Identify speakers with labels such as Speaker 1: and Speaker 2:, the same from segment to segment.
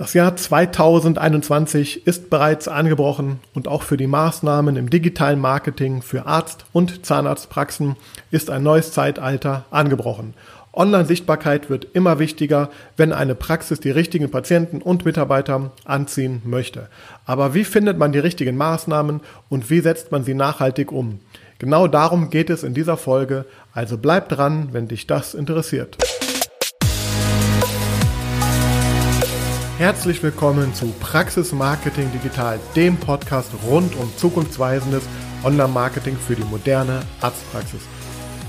Speaker 1: Das Jahr 2021 ist bereits angebrochen und auch für die Maßnahmen im digitalen Marketing für Arzt- und Zahnarztpraxen ist ein neues Zeitalter angebrochen. Online-Sichtbarkeit wird immer wichtiger, wenn eine Praxis die richtigen Patienten und Mitarbeiter anziehen möchte. Aber wie findet man die richtigen Maßnahmen und wie setzt man sie nachhaltig um? Genau darum geht es in dieser Folge, also bleib dran, wenn dich das interessiert. Herzlich willkommen zu Praxis Marketing Digital, dem Podcast rund um zukunftsweisendes Online-Marketing für die moderne Arztpraxis.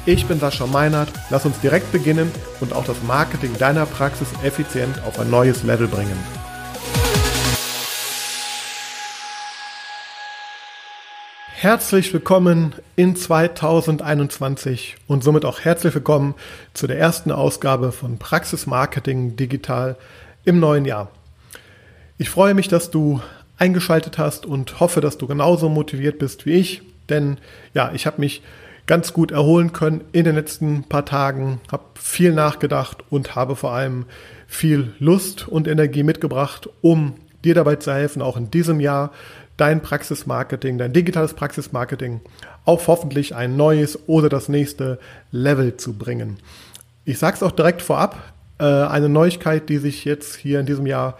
Speaker 1: Ich bin Sascha Meinert, lass uns direkt beginnen und auch das Marketing deiner Praxis effizient auf ein neues Level bringen. Herzlich willkommen in 2021 und somit auch herzlich willkommen zu der ersten Ausgabe von Praxis Marketing Digital im neuen Jahr. Ich freue mich, dass du eingeschaltet hast und hoffe, dass du genauso motiviert bist wie ich, denn ja, ich habe mich ganz gut erholen können in den letzten paar Tagen, habe viel nachgedacht und habe vor allem viel Lust und Energie mitgebracht, um dir dabei zu helfen, auch in diesem Jahr dein Praxismarketing, dein digitales Praxismarketing auf hoffentlich ein neues oder das nächste Level zu bringen. Ich sage es auch direkt vorab, äh, eine Neuigkeit, die sich jetzt hier in diesem Jahr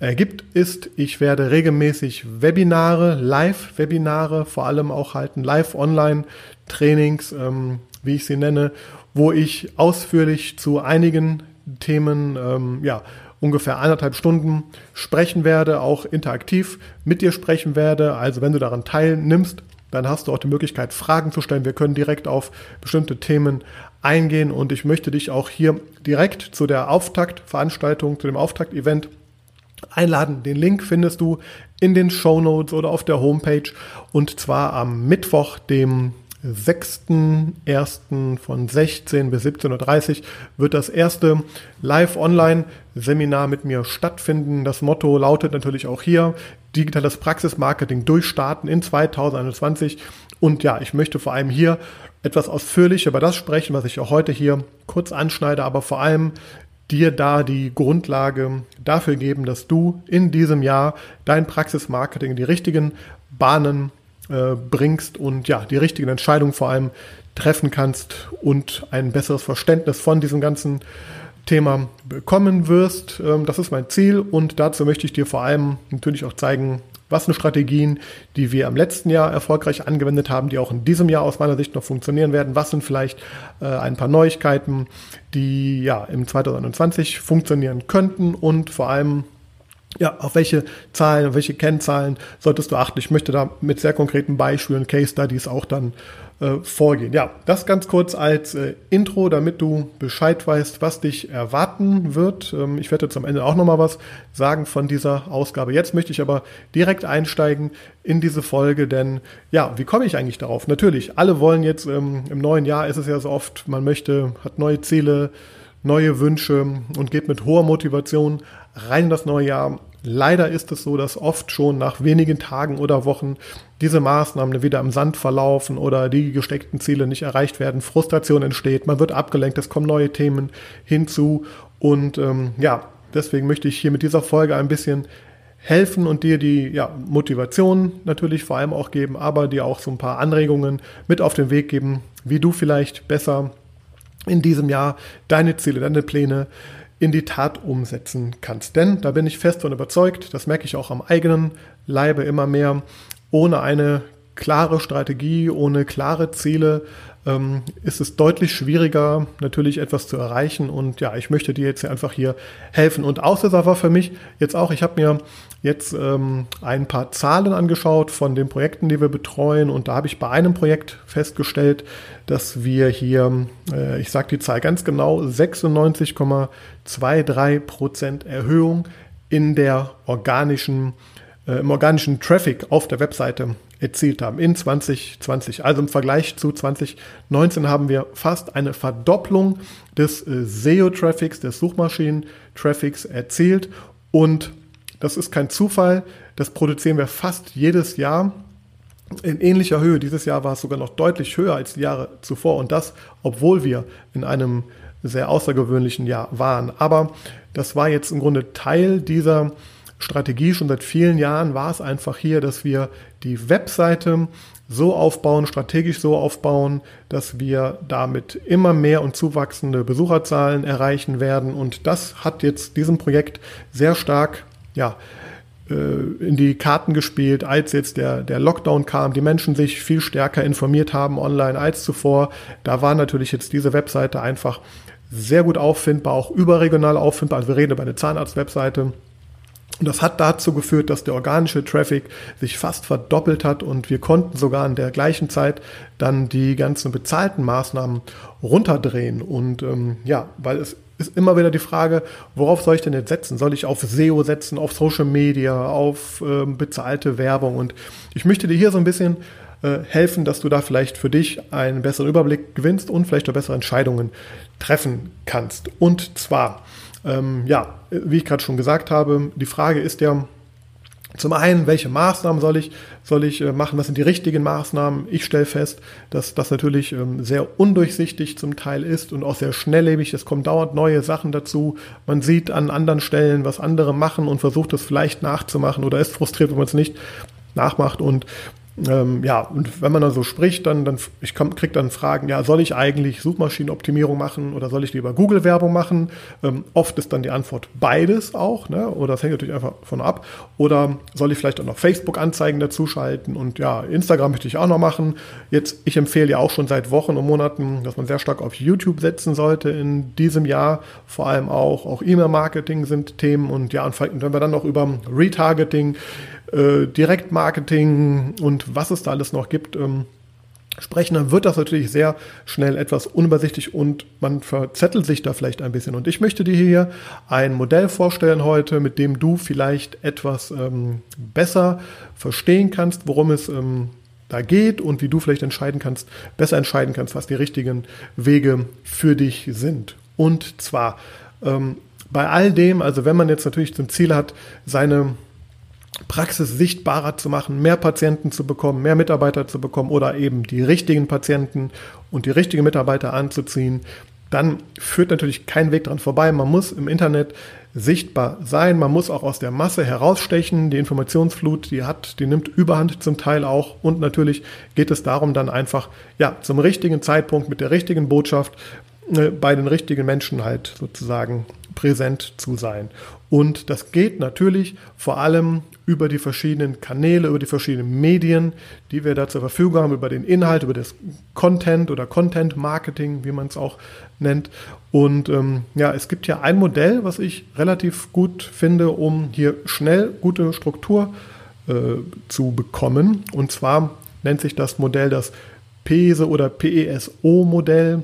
Speaker 1: ergibt, ist, ich werde regelmäßig Webinare, Live-Webinare vor allem auch halten, Live-Online-Trainings, ähm, wie ich sie nenne, wo ich ausführlich zu einigen Themen, ähm, ja, ungefähr eineinhalb Stunden sprechen werde, auch interaktiv mit dir sprechen werde. Also wenn du daran teilnimmst, dann hast du auch die Möglichkeit, Fragen zu stellen. Wir können direkt auf bestimmte Themen eingehen und ich möchte dich auch hier direkt zu der Auftaktveranstaltung, zu dem Auftakt-Event einladen. Den Link findest du in den Show Notes oder auf der Homepage und zwar am Mittwoch, dem 6.1. von 16 bis 17.30 Uhr wird das erste Live-Online-Seminar mit mir stattfinden. Das Motto lautet natürlich auch hier, digitales Praxismarketing durchstarten in 2021. Und ja, ich möchte vor allem hier etwas ausführlicher über das sprechen, was ich auch heute hier kurz anschneide, aber vor allem dir da die Grundlage dafür geben, dass du in diesem Jahr dein Praxismarketing in die richtigen Bahnen äh, bringst und ja, die richtigen Entscheidungen vor allem treffen kannst und ein besseres Verständnis von diesem ganzen Thema bekommen wirst. Ähm, das ist mein Ziel und dazu möchte ich dir vor allem natürlich auch zeigen, was sind Strategien, die wir im letzten Jahr erfolgreich angewendet haben, die auch in diesem Jahr aus meiner Sicht noch funktionieren werden? Was sind vielleicht äh, ein paar Neuigkeiten, die ja im 2021 funktionieren könnten und vor allem ja, auf welche Zahlen, auf welche Kennzahlen solltest du achten? Ich möchte da mit sehr konkreten Beispielen, Case Studies auch dann äh, vorgehen. Ja, das ganz kurz als äh, Intro, damit du Bescheid weißt, was dich erwarten wird. Ähm, ich werde zum Ende auch nochmal was sagen von dieser Ausgabe. Jetzt möchte ich aber direkt einsteigen in diese Folge, denn ja, wie komme ich eigentlich darauf? Natürlich, alle wollen jetzt ähm, im neuen Jahr ist es ja so oft, man möchte, hat neue Ziele, neue Wünsche und geht mit hoher Motivation rein in das neue Jahr. Leider ist es so, dass oft schon nach wenigen Tagen oder Wochen diese Maßnahmen wieder im Sand verlaufen oder die gesteckten Ziele nicht erreicht werden, Frustration entsteht, man wird abgelenkt, es kommen neue Themen hinzu. Und ähm, ja, deswegen möchte ich hier mit dieser Folge ein bisschen helfen und dir die ja, Motivation natürlich vor allem auch geben, aber dir auch so ein paar Anregungen mit auf den Weg geben, wie du vielleicht besser in diesem Jahr deine Ziele, deine Pläne in die Tat umsetzen kannst. Denn da bin ich fest und überzeugt, das merke ich auch am eigenen Leibe immer mehr, ohne eine klare Strategie, ohne klare Ziele ähm, ist es deutlich schwieriger, natürlich etwas zu erreichen. Und ja, ich möchte dir jetzt einfach hier helfen. Und Auslöser war für mich jetzt auch, ich habe mir jetzt ähm, ein paar Zahlen angeschaut von den Projekten, die wir betreuen. Und da habe ich bei einem Projekt festgestellt, dass wir hier, äh, ich sage die Zahl ganz genau, 96,23 Prozent Erhöhung in der organischen, äh, im organischen Traffic auf der Webseite erzielt haben in 2020. Also im Vergleich zu 2019 haben wir fast eine Verdopplung des äh, SEO-Traffics, des Suchmaschinen-Traffics erzielt. Und das ist kein Zufall. Das produzieren wir fast jedes Jahr in ähnlicher Höhe. Dieses Jahr war es sogar noch deutlich höher als die Jahre zuvor. Und das, obwohl wir in einem sehr außergewöhnlichen Jahr waren. Aber das war jetzt im Grunde Teil dieser Strategie. Schon seit vielen Jahren war es einfach hier, dass wir die Webseite so aufbauen, strategisch so aufbauen, dass wir damit immer mehr und zuwachsende Besucherzahlen erreichen werden. Und das hat jetzt diesem Projekt sehr stark, ja, äh, in die Karten gespielt, als jetzt der, der Lockdown kam, die Menschen sich viel stärker informiert haben online als zuvor. Da war natürlich jetzt diese Webseite einfach sehr gut auffindbar, auch überregional auffindbar. Also wir reden über eine Zahnarzt-Webseite und das hat dazu geführt, dass der organische Traffic sich fast verdoppelt hat und wir konnten sogar in der gleichen Zeit dann die ganzen bezahlten Maßnahmen runterdrehen. Und ähm, ja, weil es ist immer wieder die Frage, worauf soll ich denn jetzt setzen? Soll ich auf SEO setzen, auf Social Media, auf ähm, bezahlte Werbung? Und ich möchte dir hier so ein bisschen äh, helfen, dass du da vielleicht für dich einen besseren Überblick gewinnst und vielleicht auch bessere Entscheidungen treffen kannst. Und zwar ähm, ja, wie ich gerade schon gesagt habe, die Frage ist ja, zum einen, welche Maßnahmen soll ich, soll ich äh, machen? Was sind die richtigen Maßnahmen? Ich stelle fest, dass das natürlich ähm, sehr undurchsichtig zum Teil ist und auch sehr schnelllebig. Es kommen dauernd neue Sachen dazu. Man sieht an anderen Stellen, was andere machen und versucht es vielleicht nachzumachen oder ist frustriert, wenn man es nicht nachmacht. Und ähm, ja, und wenn man dann so spricht, dann, dann ich kriege dann Fragen, ja, soll ich eigentlich Suchmaschinenoptimierung machen oder soll ich lieber Google-Werbung machen? Ähm, oft ist dann die Antwort beides auch, ne? oder das hängt natürlich einfach von ab. Oder soll ich vielleicht auch noch Facebook-Anzeigen dazu schalten und ja, Instagram möchte ich auch noch machen. Jetzt, ich empfehle ja auch schon seit Wochen und Monaten, dass man sehr stark auf YouTube setzen sollte in diesem Jahr. Vor allem auch, auch E-Mail-Marketing sind Themen und ja, und wenn wir dann noch über Retargeting, äh, Direktmarketing und was es da alles noch gibt, ähm, sprechen, dann wird das natürlich sehr schnell etwas unübersichtlich und man verzettelt sich da vielleicht ein bisschen. Und ich möchte dir hier ein Modell vorstellen heute, mit dem du vielleicht etwas ähm, besser verstehen kannst, worum es ähm, da geht und wie du vielleicht entscheiden kannst, besser entscheiden kannst, was die richtigen Wege für dich sind. Und zwar ähm, bei all dem, also wenn man jetzt natürlich zum Ziel hat, seine Praxis sichtbarer zu machen, mehr Patienten zu bekommen, mehr Mitarbeiter zu bekommen oder eben die richtigen Patienten und die richtigen Mitarbeiter anzuziehen, dann führt natürlich kein Weg dran vorbei. Man muss im Internet sichtbar sein, man muss auch aus der Masse herausstechen. Die Informationsflut, die hat, die nimmt Überhand zum Teil auch und natürlich geht es darum, dann einfach ja zum richtigen Zeitpunkt mit der richtigen Botschaft äh, bei den richtigen Menschen halt sozusagen präsent zu sein. Und das geht natürlich vor allem über die verschiedenen Kanäle, über die verschiedenen Medien, die wir da zur Verfügung haben, über den Inhalt, über das Content oder Content Marketing, wie man es auch nennt. Und ähm, ja, es gibt ja ein Modell, was ich relativ gut finde, um hier schnell gute Struktur äh, zu bekommen. Und zwar nennt sich das Modell das PESE oder PESO-Modell.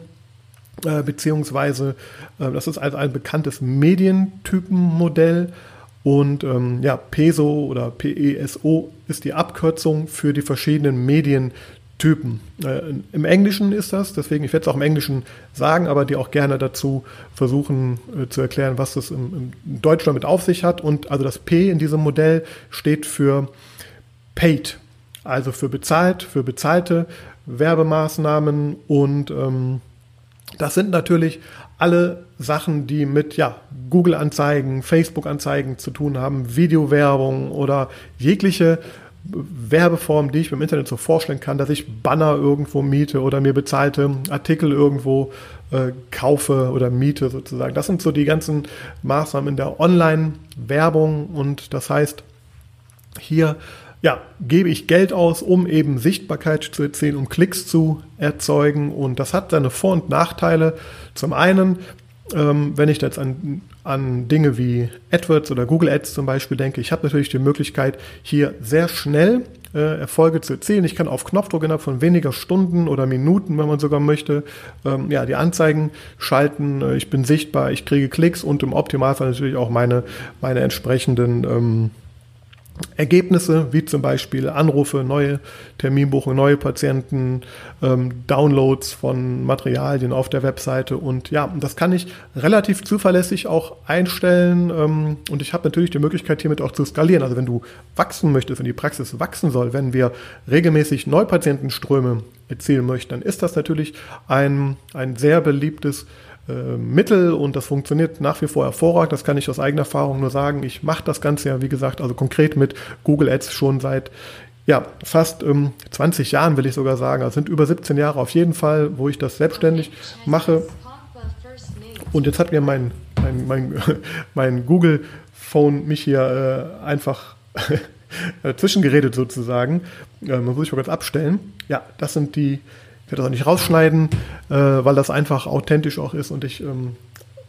Speaker 1: Äh, beziehungsweise äh, das ist also ein bekanntes Medientypenmodell und ähm, ja, PESO oder PESO ist die Abkürzung für die verschiedenen Medientypen. Äh, Im Englischen ist das, deswegen, ich werde es auch im Englischen sagen, aber die auch gerne dazu versuchen äh, zu erklären, was das im, im Deutsch damit auf sich hat. Und also das P in diesem Modell steht für Paid, also für bezahlt, für bezahlte Werbemaßnahmen und ähm, das sind natürlich alle Sachen, die mit ja, Google-Anzeigen, Facebook-Anzeigen zu tun haben, Videowerbung oder jegliche Werbeform, die ich im Internet so vorstellen kann, dass ich Banner irgendwo miete oder mir bezahlte Artikel irgendwo äh, kaufe oder miete sozusagen. Das sind so die ganzen Maßnahmen in der Online-Werbung und das heißt, hier ja, gebe ich Geld aus, um eben Sichtbarkeit zu erzielen, um Klicks zu erzeugen. Und das hat seine Vor- und Nachteile. Zum einen, wenn ich jetzt an, an Dinge wie AdWords oder Google Ads zum Beispiel denke, ich habe natürlich die Möglichkeit, hier sehr schnell äh, Erfolge zu erzielen. Ich kann auf Knopfdruck innerhalb von weniger Stunden oder Minuten, wenn man sogar möchte, ähm, ja, die Anzeigen schalten. Äh, ich bin sichtbar, ich kriege Klicks und im Optimalfall natürlich auch meine, meine entsprechenden ähm, Ergebnisse, wie zum Beispiel Anrufe, neue Terminbuchungen, neue Patienten, ähm, Downloads von Materialien auf der Webseite und ja, das kann ich relativ zuverlässig auch einstellen ähm, und ich habe natürlich die Möglichkeit hiermit auch zu skalieren. Also wenn du wachsen möchtest, wenn die Praxis wachsen soll, wenn wir regelmäßig Neupatientenströme erzielen möchten, dann ist das natürlich ein, ein sehr beliebtes äh, Mittel und das funktioniert nach wie vor hervorragend. Das kann ich aus eigener Erfahrung nur sagen. Ich mache das Ganze ja, wie gesagt, also konkret mit Google Ads schon seit ja, fast ähm, 20 Jahren, will ich sogar sagen. Also sind über 17 Jahre auf jeden Fall, wo ich das selbstständig mache. Und jetzt hat mir mein, mein, mein, mein Google-Phone mich hier äh, einfach dazwischen geredet sozusagen. Äh, man muss ich mal ganz abstellen. Ja, das sind die, ich werde das auch nicht rausschneiden, äh, weil das einfach authentisch auch ist und ich ähm,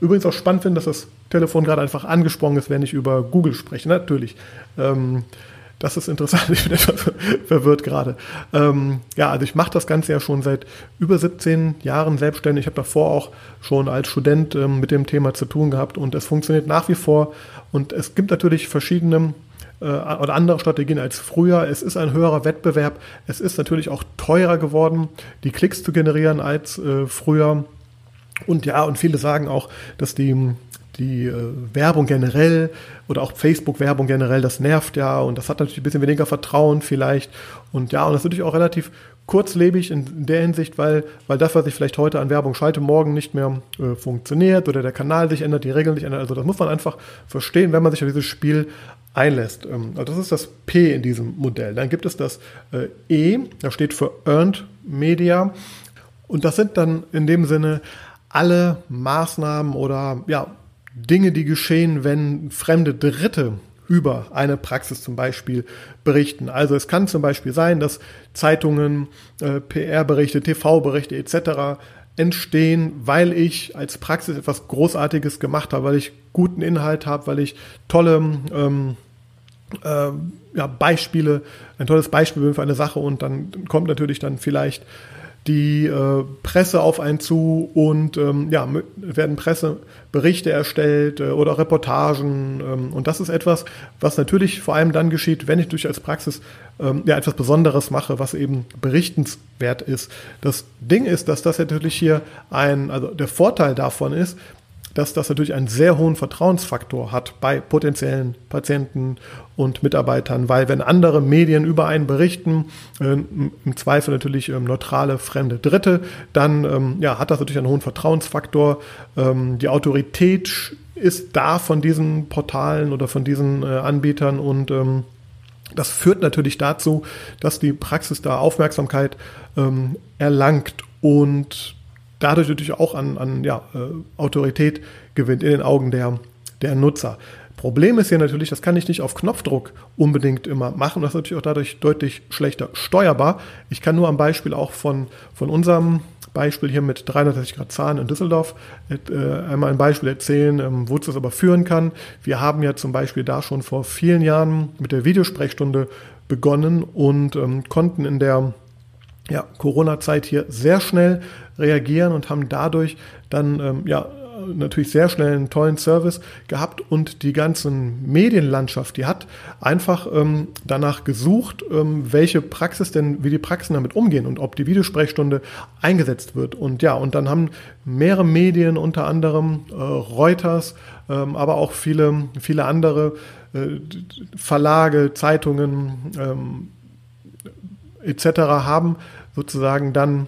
Speaker 1: übrigens auch spannend finde, dass das Telefon gerade einfach angesprungen ist, wenn ich über Google spreche. Natürlich. Ähm, das ist interessant, ich bin etwas verwirrt gerade. Ähm, ja, also ich mache das Ganze ja schon seit über 17 Jahren selbstständig. Ich habe davor auch schon als Student ähm, mit dem Thema zu tun gehabt und es funktioniert nach wie vor. Und es gibt natürlich verschiedene äh, oder andere Strategien als früher. Es ist ein höherer Wettbewerb. Es ist natürlich auch teurer geworden, die Klicks zu generieren als äh, früher. Und ja, und viele sagen auch, dass die die äh, Werbung generell oder auch Facebook-Werbung generell, das nervt ja und das hat natürlich ein bisschen weniger Vertrauen vielleicht. Und ja, und das ist natürlich auch relativ kurzlebig in der Hinsicht, weil, weil das, was ich vielleicht heute an Werbung schalte, morgen nicht mehr äh, funktioniert oder der Kanal sich ändert, die Regeln sich ändern. Also das muss man einfach verstehen, wenn man sich auf dieses Spiel einlässt. Ähm, also das ist das P in diesem Modell. Dann gibt es das äh, E, das steht für Earned Media. Und das sind dann in dem Sinne alle Maßnahmen oder ja, Dinge, die geschehen, wenn fremde Dritte über eine Praxis zum Beispiel berichten. Also es kann zum Beispiel sein, dass Zeitungen, äh, PR-Berichte, TV-Berichte etc. entstehen, weil ich als Praxis etwas Großartiges gemacht habe, weil ich guten Inhalt habe, weil ich tolle ähm, äh, ja, Beispiele, ein tolles Beispiel bin für eine Sache und dann kommt natürlich dann vielleicht die äh, Presse auf einen zu und ähm, ja, werden Presseberichte erstellt äh, oder Reportagen. Ähm, und das ist etwas, was natürlich vor allem dann geschieht, wenn ich durch als Praxis ähm, ja, etwas Besonderes mache, was eben berichtenswert ist. Das Ding ist, dass das natürlich hier ein, also der Vorteil davon ist, dass das natürlich einen sehr hohen Vertrauensfaktor hat bei potenziellen Patienten und Mitarbeitern, weil wenn andere Medien über einen berichten, äh, im Zweifel natürlich ähm, neutrale fremde Dritte, dann ähm, ja, hat das natürlich einen hohen Vertrauensfaktor. Ähm, die Autorität ist da von diesen Portalen oder von diesen äh, Anbietern und ähm, das führt natürlich dazu, dass die Praxis da Aufmerksamkeit ähm, erlangt und dadurch natürlich auch an, an ja, äh, Autorität gewinnt in den Augen der, der Nutzer. Problem ist hier natürlich, das kann ich nicht auf Knopfdruck unbedingt immer machen. Das ist natürlich auch dadurch deutlich schlechter steuerbar. Ich kann nur am Beispiel auch von, von unserem Beispiel hier mit 360 Grad Zahn in Düsseldorf äh, einmal ein Beispiel erzählen, ähm, wozu es aber führen kann. Wir haben ja zum Beispiel da schon vor vielen Jahren mit der Videosprechstunde begonnen und ähm, konnten in der ja, Corona-Zeit hier sehr schnell reagieren und haben dadurch dann ähm, ja natürlich sehr schnell einen tollen Service gehabt und die ganzen Medienlandschaft, die hat einfach ähm, danach gesucht, ähm, welche Praxis denn, wie die Praxen damit umgehen und ob die Videosprechstunde eingesetzt wird. Und ja, und dann haben mehrere Medien, unter anderem äh, Reuters, ähm, aber auch viele, viele andere äh, Verlage, Zeitungen ähm, etc. haben sozusagen dann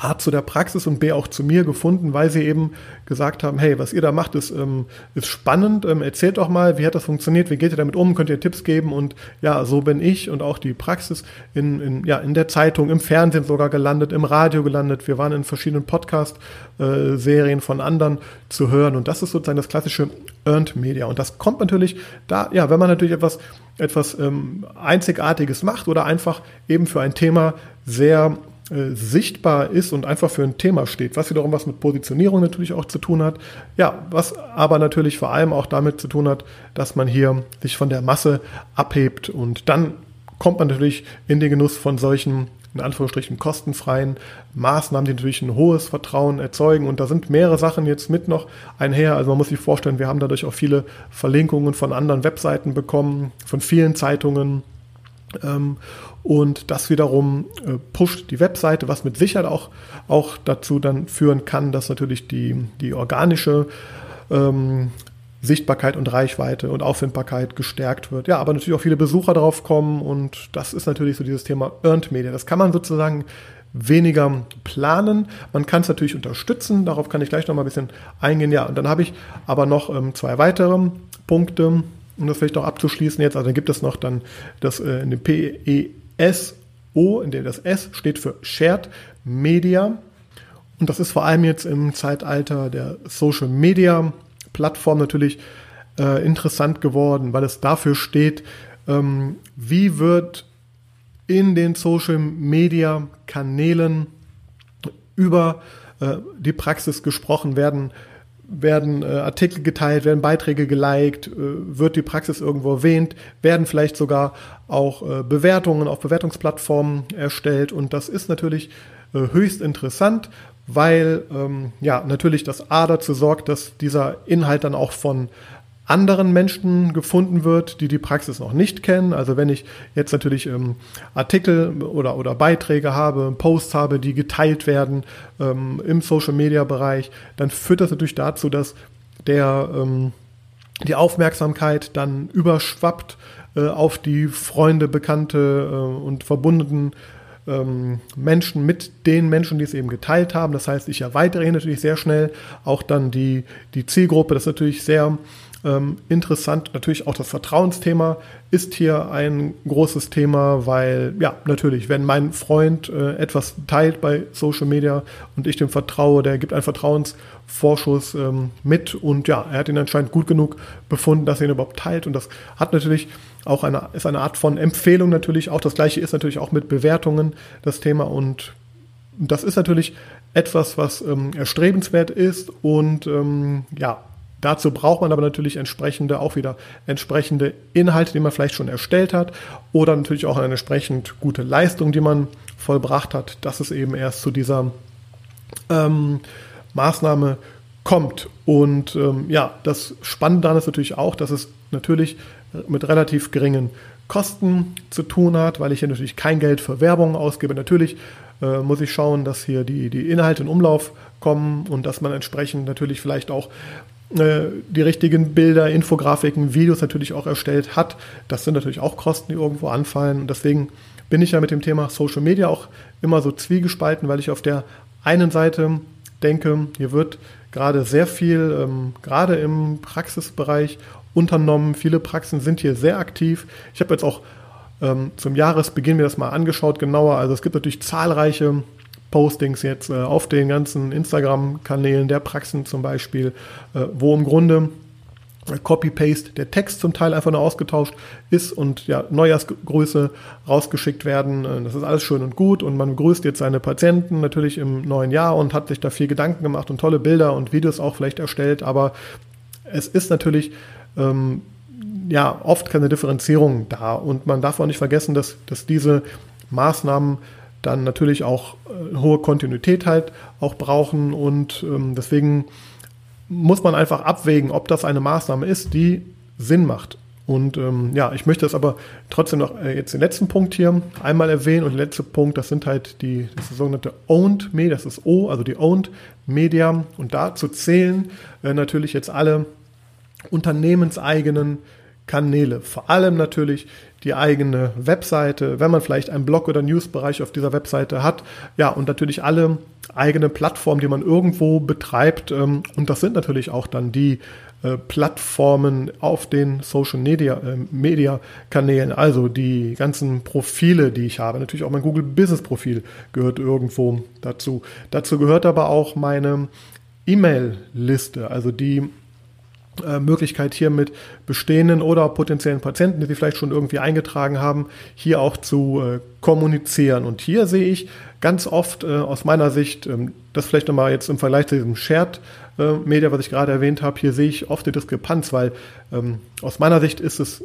Speaker 1: A zu der Praxis und B auch zu mir gefunden, weil sie eben gesagt haben, hey, was ihr da macht, ist, ähm, ist spannend, ähm, erzählt doch mal, wie hat das funktioniert, wie geht ihr damit um, könnt ihr Tipps geben? Und ja, so bin ich und auch die Praxis in, in, ja, in der Zeitung, im Fernsehen sogar gelandet, im Radio gelandet, wir waren in verschiedenen Podcast-Serien äh, von anderen zu hören. Und das ist sozusagen das klassische Earned Media. Und das kommt natürlich da, ja, wenn man natürlich etwas, etwas ähm, Einzigartiges macht oder einfach eben für ein Thema sehr äh, sichtbar ist und einfach für ein Thema steht, was wiederum was mit Positionierung natürlich auch zu tun hat. Ja, was aber natürlich vor allem auch damit zu tun hat, dass man hier sich von der Masse abhebt und dann kommt man natürlich in den Genuss von solchen in Anführungsstrichen kostenfreien Maßnahmen, die natürlich ein hohes Vertrauen erzeugen. Und da sind mehrere Sachen jetzt mit noch einher. Also man muss sich vorstellen, wir haben dadurch auch viele Verlinkungen von anderen Webseiten bekommen, von vielen Zeitungen. Ähm, und das wiederum äh, pusht die Webseite, was mit Sicherheit auch, auch dazu dann führen kann, dass natürlich die, die organische ähm, Sichtbarkeit und Reichweite und Auffindbarkeit gestärkt wird. Ja, aber natürlich auch viele Besucher drauf kommen und das ist natürlich so dieses Thema Earned Media. Das kann man sozusagen weniger planen. Man kann es natürlich unterstützen, darauf kann ich gleich noch mal ein bisschen eingehen. Ja, und dann habe ich aber noch ähm, zwei weitere Punkte, um das vielleicht auch abzuschließen jetzt. Also dann gibt es noch dann das äh, in dem PESO, in dem das S steht für Shared Media. Und das ist vor allem jetzt im Zeitalter der Social Media Plattform natürlich äh, interessant geworden, weil es dafür steht, ähm, wie wird in den Social Media Kanälen über äh, die Praxis gesprochen werden, werden äh, Artikel geteilt, werden Beiträge geliked, äh, wird die Praxis irgendwo erwähnt, werden vielleicht sogar auch äh, Bewertungen auf Bewertungsplattformen erstellt. Und das ist natürlich äh, höchst interessant, weil ähm, ja natürlich das A dazu sorgt, dass dieser Inhalt dann auch von anderen Menschen gefunden wird, die die Praxis noch nicht kennen. Also wenn ich jetzt natürlich ähm, Artikel oder, oder Beiträge habe, Posts habe, die geteilt werden ähm, im Social-Media-Bereich, dann führt das natürlich dazu, dass der, ähm, die Aufmerksamkeit dann überschwappt äh, auf die Freunde, Bekannte äh, und verbundenen ähm, Menschen mit den Menschen, die es eben geteilt haben. Das heißt, ich erweitere natürlich sehr schnell auch dann die, die Zielgruppe. Das ist natürlich sehr ähm, interessant. Natürlich auch das Vertrauensthema ist hier ein großes Thema, weil ja, natürlich, wenn mein Freund äh, etwas teilt bei Social Media und ich dem vertraue, der gibt einen Vertrauensvorschuss ähm, mit und ja, er hat ihn anscheinend gut genug befunden, dass er ihn überhaupt teilt und das hat natürlich auch eine, ist eine Art von Empfehlung natürlich. Auch das gleiche ist natürlich auch mit Bewertungen das Thema und das ist natürlich etwas, was ähm, erstrebenswert ist und ähm, ja, Dazu braucht man aber natürlich entsprechende, auch wieder entsprechende Inhalte, die man vielleicht schon erstellt hat oder natürlich auch eine entsprechend gute Leistung, die man vollbracht hat, dass es eben erst zu dieser ähm, Maßnahme kommt. Und ähm, ja, das Spannende daran ist natürlich auch, dass es natürlich mit relativ geringen Kosten zu tun hat, weil ich hier natürlich kein Geld für Werbung ausgebe. Natürlich äh, muss ich schauen, dass hier die, die Inhalte in Umlauf kommen und dass man entsprechend natürlich vielleicht auch die richtigen Bilder, Infografiken, Videos natürlich auch erstellt hat. Das sind natürlich auch Kosten, die irgendwo anfallen. Und deswegen bin ich ja mit dem Thema Social Media auch immer so zwiegespalten, weil ich auf der einen Seite denke, hier wird gerade sehr viel, ähm, gerade im Praxisbereich unternommen. Viele Praxen sind hier sehr aktiv. Ich habe jetzt auch ähm, zum Jahresbeginn mir das mal angeschaut, genauer. Also es gibt natürlich zahlreiche Postings jetzt äh, auf den ganzen Instagram-Kanälen der Praxen zum Beispiel, äh, wo im Grunde Copy-Paste der Text zum Teil einfach nur ausgetauscht ist und ja, Neujahrsgrüße rausgeschickt werden. Äh, das ist alles schön und gut und man grüßt jetzt seine Patienten natürlich im neuen Jahr und hat sich da viel Gedanken gemacht und tolle Bilder und Videos auch vielleicht erstellt, aber es ist natürlich ähm, ja oft keine Differenzierung da und man darf auch nicht vergessen, dass, dass diese Maßnahmen dann natürlich auch äh, hohe Kontinuität halt auch brauchen und ähm, deswegen muss man einfach abwägen, ob das eine Maßnahme ist, die Sinn macht. Und ähm, ja, ich möchte das aber trotzdem noch äh, jetzt den letzten Punkt hier einmal erwähnen. Und der letzte Punkt, das sind halt die, das sogenannte Owned Media, das ist O, also die Owned Media. Und dazu zählen äh, natürlich jetzt alle unternehmenseigenen Kanäle. Vor allem natürlich die eigene Webseite, wenn man vielleicht einen Blog oder Newsbereich auf dieser Webseite hat. Ja, und natürlich alle eigene Plattformen, die man irgendwo betreibt. Ähm, und das sind natürlich auch dann die äh, Plattformen auf den Social Media, äh, Media Kanälen, also die ganzen Profile, die ich habe. Natürlich auch mein Google Business Profil gehört irgendwo dazu. Dazu gehört aber auch meine E-Mail-Liste, also die äh, Möglichkeit hier mit bestehenden oder potenziellen Patienten, die sie vielleicht schon irgendwie eingetragen haben, hier auch zu äh, kommunizieren. Und hier sehe ich ganz oft äh, aus meiner Sicht, ähm, das vielleicht nochmal jetzt im Vergleich zu diesem Shared äh, Media, was ich gerade erwähnt habe, hier sehe ich oft die Diskrepanz, weil ähm, aus meiner Sicht ist es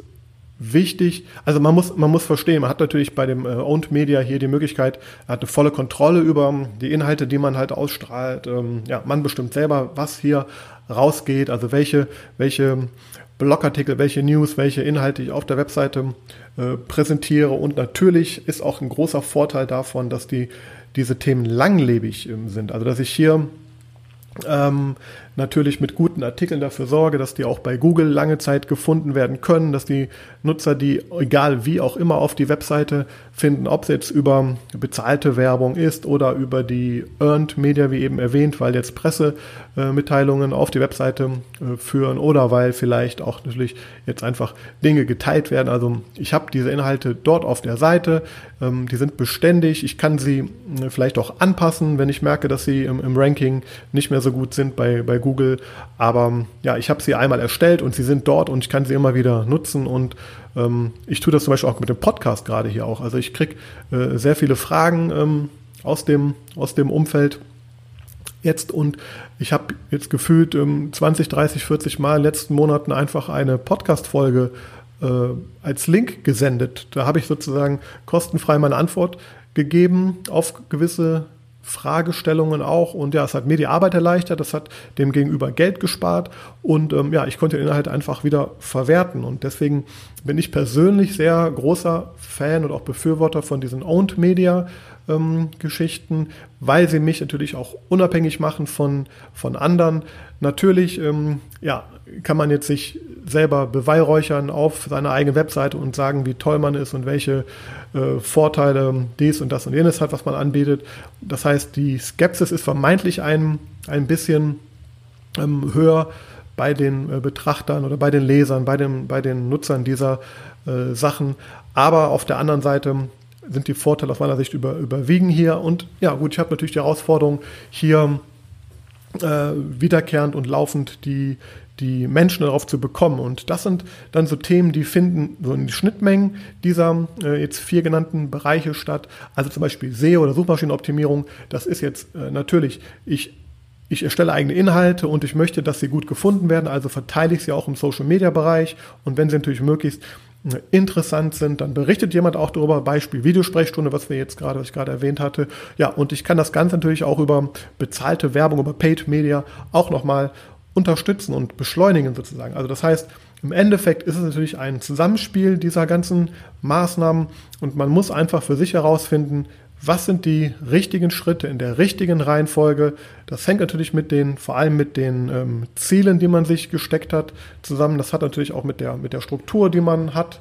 Speaker 1: wichtig. Also man muss, man muss verstehen, man hat natürlich bei dem äh, Owned Media hier die Möglichkeit, hat eine volle Kontrolle über die Inhalte, die man halt ausstrahlt. Ähm, ja, man bestimmt selber, was hier rausgeht, also welche, welche Blogartikel, welche News, welche Inhalte ich auf der Webseite äh, präsentiere. Und natürlich ist auch ein großer Vorteil davon, dass die, diese Themen langlebig ähm, sind. Also dass ich hier ähm, natürlich mit guten Artikeln dafür sorge, dass die auch bei Google lange Zeit gefunden werden können, dass die Nutzer die, egal wie auch immer, auf die Webseite finden, ob es jetzt über bezahlte Werbung ist oder über die Earned Media, wie eben erwähnt, weil jetzt Pressemitteilungen auf die Webseite äh, führen oder weil vielleicht auch natürlich jetzt einfach Dinge geteilt werden. Also ich habe diese Inhalte dort auf der Seite, ähm, die sind beständig, ich kann sie äh, vielleicht auch anpassen, wenn ich merke, dass sie im, Ranking nicht mehr so gut sind bei, bei Google. Aber ja, ich habe sie einmal erstellt und sie sind dort und ich kann sie immer wieder nutzen und ähm, ich tue das zum Beispiel auch mit dem Podcast gerade hier auch. Also ich kriege äh, sehr viele Fragen ähm, aus, dem, aus dem Umfeld jetzt und ich habe jetzt gefühlt ähm, 20, 30, 40 Mal in den letzten Monaten einfach eine Podcast-Folge äh, als Link gesendet. Da habe ich sozusagen kostenfrei meine Antwort gegeben auf gewisse Fragestellungen auch. Und ja, es hat mir die Arbeit erleichtert, das hat dem Gegenüber Geld gespart und ähm, ja, ich konnte den Inhalt einfach wieder verwerten. Und deswegen bin ich persönlich sehr großer Fan und auch Befürworter von diesen Owned Media ähm, Geschichten, weil sie mich natürlich auch unabhängig machen von, von anderen. Natürlich, ähm, ja, kann man jetzt sich selber beweihräuchern auf seiner eigenen Webseite und sagen, wie toll man ist und welche äh, Vorteile dies und das und jenes hat, was man anbietet. Das heißt, die Skepsis ist vermeintlich ein, ein bisschen ähm, höher bei den äh, Betrachtern oder bei den Lesern, bei, dem, bei den Nutzern dieser äh, Sachen. Aber auf der anderen Seite sind die Vorteile aus meiner Sicht über, überwiegen hier. Und ja, gut, ich habe natürlich die Herausforderung, hier äh, wiederkehrend und laufend die, die Menschen darauf zu bekommen. Und das sind dann so Themen, die finden so in die Schnittmengen dieser äh, jetzt vier genannten Bereiche statt. Also zum Beispiel SEO oder Suchmaschinenoptimierung. Das ist jetzt äh, natürlich, ich ich erstelle eigene Inhalte und ich möchte, dass sie gut gefunden werden, also verteile ich sie auch im Social Media Bereich und wenn sie natürlich möglichst interessant sind, dann berichtet jemand auch darüber, Beispiel Videosprechstunde, was wir jetzt gerade, was ich gerade erwähnt hatte. Ja, und ich kann das Ganze natürlich auch über bezahlte Werbung, über Paid Media auch nochmal unterstützen und beschleunigen sozusagen. Also das heißt, im Endeffekt ist es natürlich ein Zusammenspiel dieser ganzen Maßnahmen und man muss einfach für sich herausfinden, was sind die richtigen Schritte in der richtigen Reihenfolge. Das hängt natürlich mit den, vor allem mit den ähm, Zielen, die man sich gesteckt hat, zusammen. Das hat natürlich auch mit der, mit der Struktur, die man hat,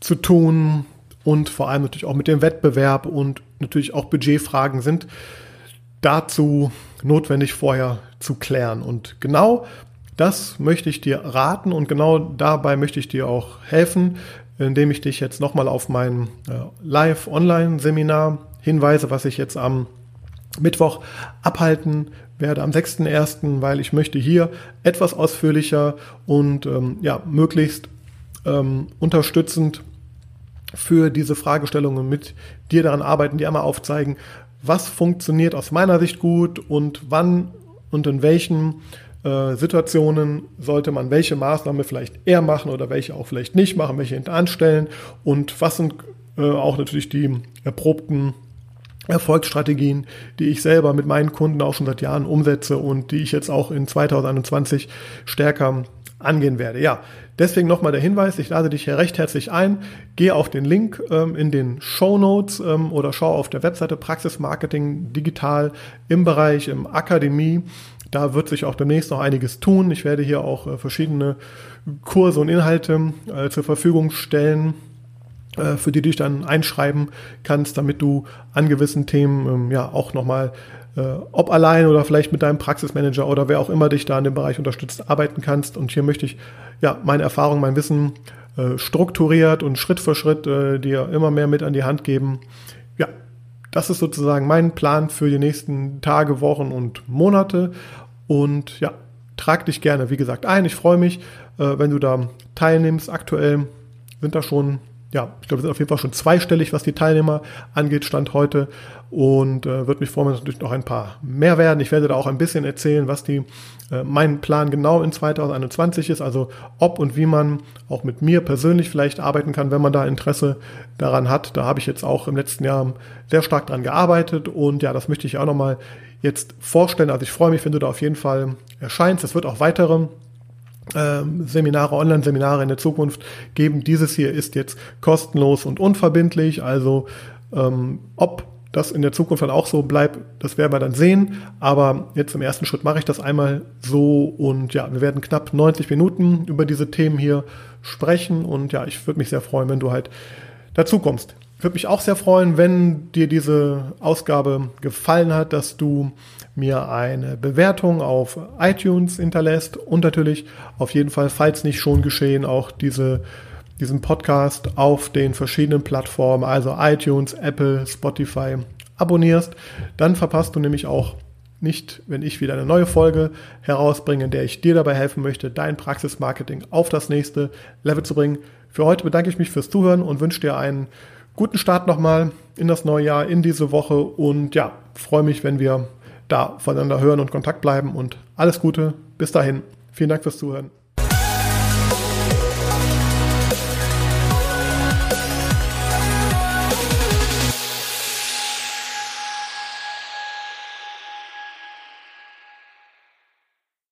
Speaker 1: zu tun und vor allem natürlich auch mit dem Wettbewerb und natürlich auch Budgetfragen sind dazu notwendig vorher zu klären. Und genau das möchte ich dir raten und genau dabei möchte ich dir auch helfen, indem ich dich jetzt nochmal auf mein äh, Live-Online-Seminar hinweise, was ich jetzt am Mittwoch abhalten werde, am 6.1., weil ich möchte hier etwas ausführlicher und ähm, ja, möglichst ähm, unterstützend für diese Fragestellungen mit dir daran arbeiten, dir einmal aufzeigen, was funktioniert aus meiner Sicht gut und wann und in welchen äh, Situationen sollte man welche Maßnahme vielleicht eher machen oder welche auch vielleicht nicht machen, welche hinter anstellen und was sind äh, auch natürlich die erprobten Erfolgsstrategien, die ich selber mit meinen Kunden auch schon seit Jahren umsetze und die ich jetzt auch in 2021 stärker angehen werde. Ja, deswegen nochmal der Hinweis, ich lade dich hier recht herzlich ein. Geh auf den Link ähm, in den Show Notes ähm, oder schau auf der Webseite Praxis Marketing Digital im Bereich im Akademie. Da wird sich auch demnächst noch einiges tun. Ich werde hier auch äh, verschiedene Kurse und Inhalte äh, zur Verfügung stellen für die du dich dann einschreiben kannst, damit du an gewissen Themen ähm, ja auch nochmal, äh, ob allein oder vielleicht mit deinem Praxismanager oder wer auch immer dich da in dem Bereich unterstützt, arbeiten kannst. Und hier möchte ich ja meine Erfahrung, mein Wissen äh, strukturiert und Schritt für Schritt äh, dir immer mehr mit an die Hand geben. Ja, das ist sozusagen mein Plan für die nächsten Tage, Wochen und Monate. Und ja, trag dich gerne, wie gesagt, ein. Ich freue mich, äh, wenn du da teilnimmst. Aktuell sind da schon ja, ich glaube, wir sind auf jeden Fall schon zweistellig, was die Teilnehmer angeht, Stand heute. Und äh, würde mich freuen, wenn es natürlich noch ein paar mehr werden. Ich werde da auch ein bisschen erzählen, was die, äh, mein Plan genau in 2021 ist, also ob und wie man auch mit mir persönlich vielleicht arbeiten kann, wenn man da Interesse daran hat. Da habe ich jetzt auch im letzten Jahr sehr stark dran gearbeitet und ja, das möchte ich auch nochmal jetzt vorstellen. Also ich freue mich, wenn du da auf jeden Fall erscheinst. Es wird auch weitere Seminare, Online-Seminare in der Zukunft geben. Dieses hier ist jetzt kostenlos und unverbindlich. Also ähm, ob das in der Zukunft dann auch so bleibt, das werden wir dann sehen. Aber jetzt im ersten Schritt mache ich das einmal so und ja, wir werden knapp 90 Minuten über diese Themen hier sprechen und ja, ich würde mich sehr freuen, wenn du halt dazu kommst. Würde mich auch sehr freuen, wenn dir diese Ausgabe gefallen hat, dass du mir eine Bewertung auf iTunes hinterlässt und natürlich auf jeden Fall, falls nicht schon geschehen, auch diese, diesen Podcast auf den verschiedenen Plattformen, also iTunes, Apple, Spotify, abonnierst. Dann verpasst du nämlich auch nicht, wenn ich wieder eine neue Folge herausbringe, in der ich dir dabei helfen möchte, dein Praxismarketing auf das nächste Level zu bringen. Für heute bedanke ich mich fürs Zuhören und wünsche dir einen guten Start nochmal in das neue Jahr, in diese Woche und ja, freue mich, wenn wir da voneinander hören und Kontakt bleiben und alles Gute. Bis dahin. Vielen Dank fürs Zuhören.